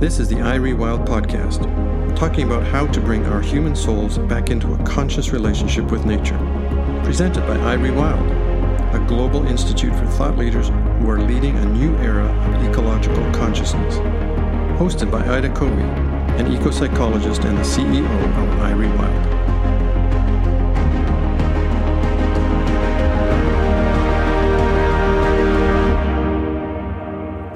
This is the iRewild podcast, talking about how to bring our human souls back into a conscious relationship with nature. Presented by iRewild, a global institute for thought leaders who are leading a new era of ecological consciousness. Hosted by Ida Covey, an eco psychologist and the CEO of iRewild.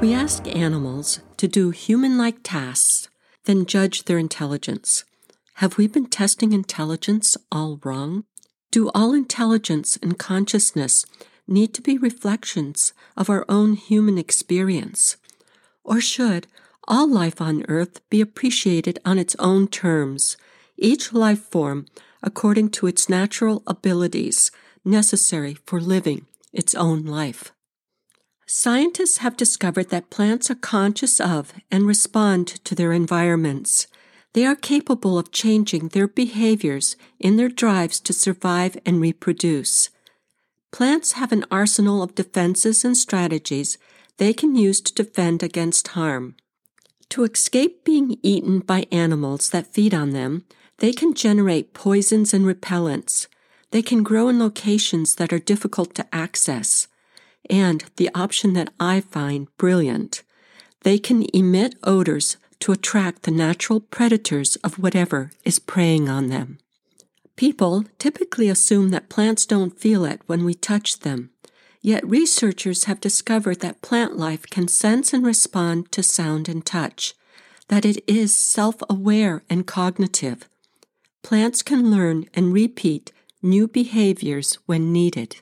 We ask animals to do human like tasks, then judge their intelligence. Have we been testing intelligence all wrong? Do all intelligence and consciousness need to be reflections of our own human experience? Or should all life on Earth be appreciated on its own terms, each life form according to its natural abilities necessary for living its own life? Scientists have discovered that plants are conscious of and respond to their environments. They are capable of changing their behaviors in their drives to survive and reproduce. Plants have an arsenal of defenses and strategies they can use to defend against harm. To escape being eaten by animals that feed on them, they can generate poisons and repellents. They can grow in locations that are difficult to access and the option that I find brilliant. They can emit odors to attract the natural predators of whatever is preying on them. People typically assume that plants don't feel it when we touch them, yet researchers have discovered that plant life can sense and respond to sound and touch, that it is self aware and cognitive. Plants can learn and repeat new behaviors when needed.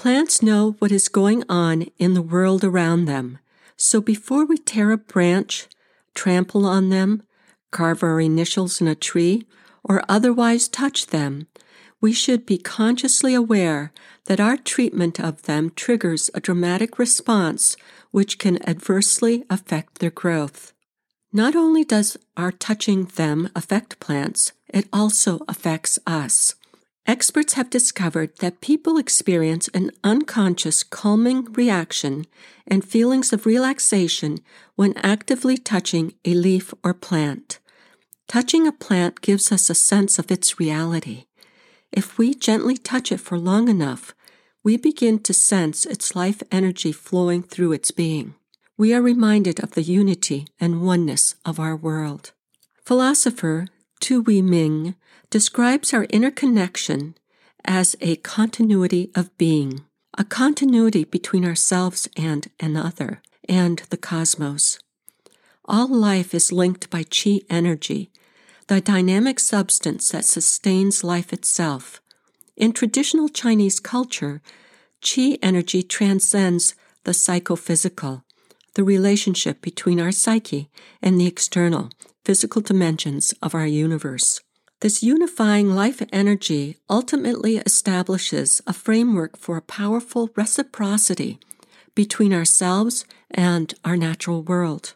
Plants know what is going on in the world around them, so before we tear a branch, trample on them, carve our initials in a tree, or otherwise touch them, we should be consciously aware that our treatment of them triggers a dramatic response which can adversely affect their growth. Not only does our touching them affect plants, it also affects us. Experts have discovered that people experience an unconscious calming reaction and feelings of relaxation when actively touching a leaf or plant. Touching a plant gives us a sense of its reality. If we gently touch it for long enough, we begin to sense its life energy flowing through its being. We are reminded of the unity and oneness of our world. Philosopher Tu Wei Ming describes our interconnection as a continuity of being, a continuity between ourselves and another, and the cosmos. All life is linked by chi energy, the dynamic substance that sustains life itself. In traditional Chinese culture, chi energy transcends the psychophysical, the relationship between our psyche and the external, physical dimensions of our universe. This unifying life energy ultimately establishes a framework for a powerful reciprocity between ourselves and our natural world.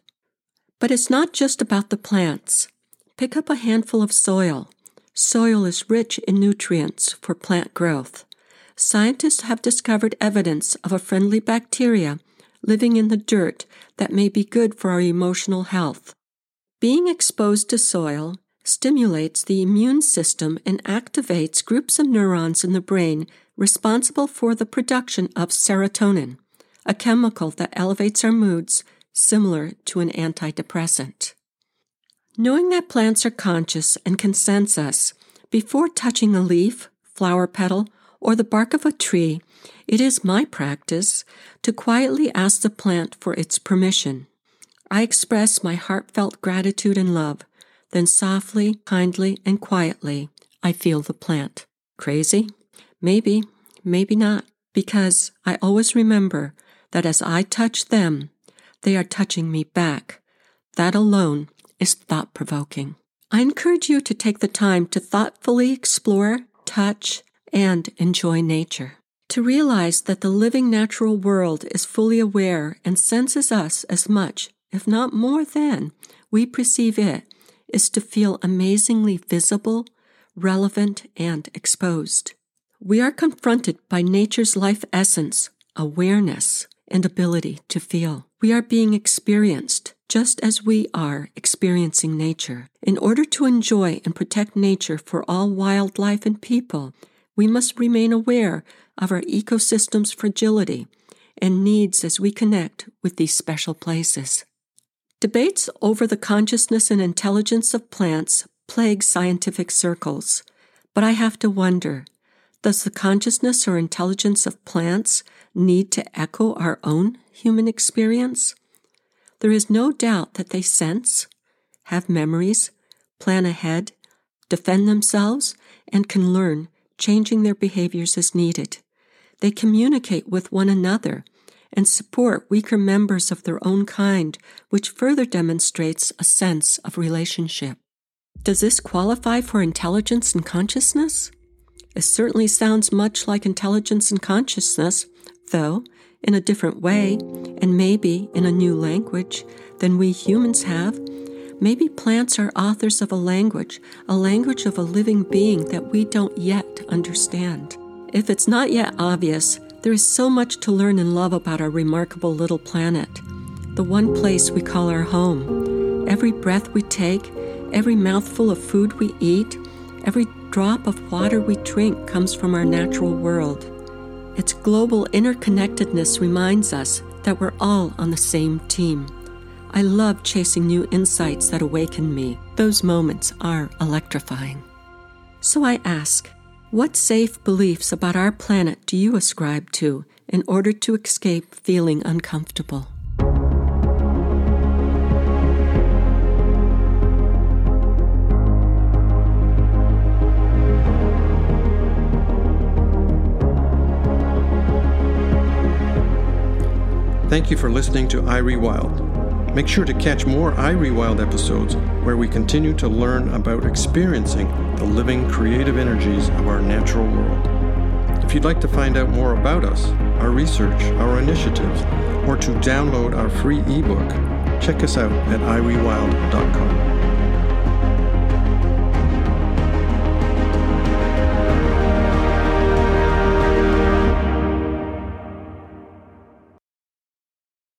But it's not just about the plants. Pick up a handful of soil. Soil is rich in nutrients for plant growth. Scientists have discovered evidence of a friendly bacteria living in the dirt that may be good for our emotional health. Being exposed to soil stimulates the immune system and activates groups of neurons in the brain responsible for the production of serotonin, a chemical that elevates our moods similar to an antidepressant. Knowing that plants are conscious and can sense us, before touching a leaf, flower petal, or the bark of a tree, it is my practice to quietly ask the plant for its permission. I express my heartfelt gratitude and love then softly, kindly, and quietly, I feel the plant. Crazy? Maybe, maybe not, because I always remember that as I touch them, they are touching me back. That alone is thought provoking. I encourage you to take the time to thoughtfully explore, touch, and enjoy nature. To realize that the living natural world is fully aware and senses us as much, if not more than, we perceive it is to feel amazingly visible, relevant, and exposed. We are confronted by nature's life essence, awareness, and ability to feel. We are being experienced, just as we are experiencing nature. In order to enjoy and protect nature for all wildlife and people, we must remain aware of our ecosystem's fragility and needs as we connect with these special places. Debates over the consciousness and intelligence of plants plague scientific circles, but I have to wonder does the consciousness or intelligence of plants need to echo our own human experience? There is no doubt that they sense, have memories, plan ahead, defend themselves, and can learn, changing their behaviors as needed. They communicate with one another and support weaker members of their own kind, which further demonstrates a sense of relationship. Does this qualify for intelligence and consciousness? It certainly sounds much like intelligence and consciousness, though in a different way, and maybe in a new language than we humans have. Maybe plants are authors of a language, a language of a living being that we don't yet understand. If it's not yet obvious, there is so much to learn and love about our remarkable little planet, the one place we call our home. Every breath we take, every mouthful of food we eat, every drop of water we drink comes from our natural world. Its global interconnectedness reminds us that we're all on the same team. I love chasing new insights that awaken me. Those moments are electrifying. So I ask, what safe beliefs about our planet do you ascribe to in order to escape feeling uncomfortable? Thank you for listening to iRewild. Make sure to catch more iRewild episodes where we continue to learn about experiencing the living creative energies of our natural world. If you'd like to find out more about us, our research, our initiatives, or to download our free ebook, check us out at irewild.com.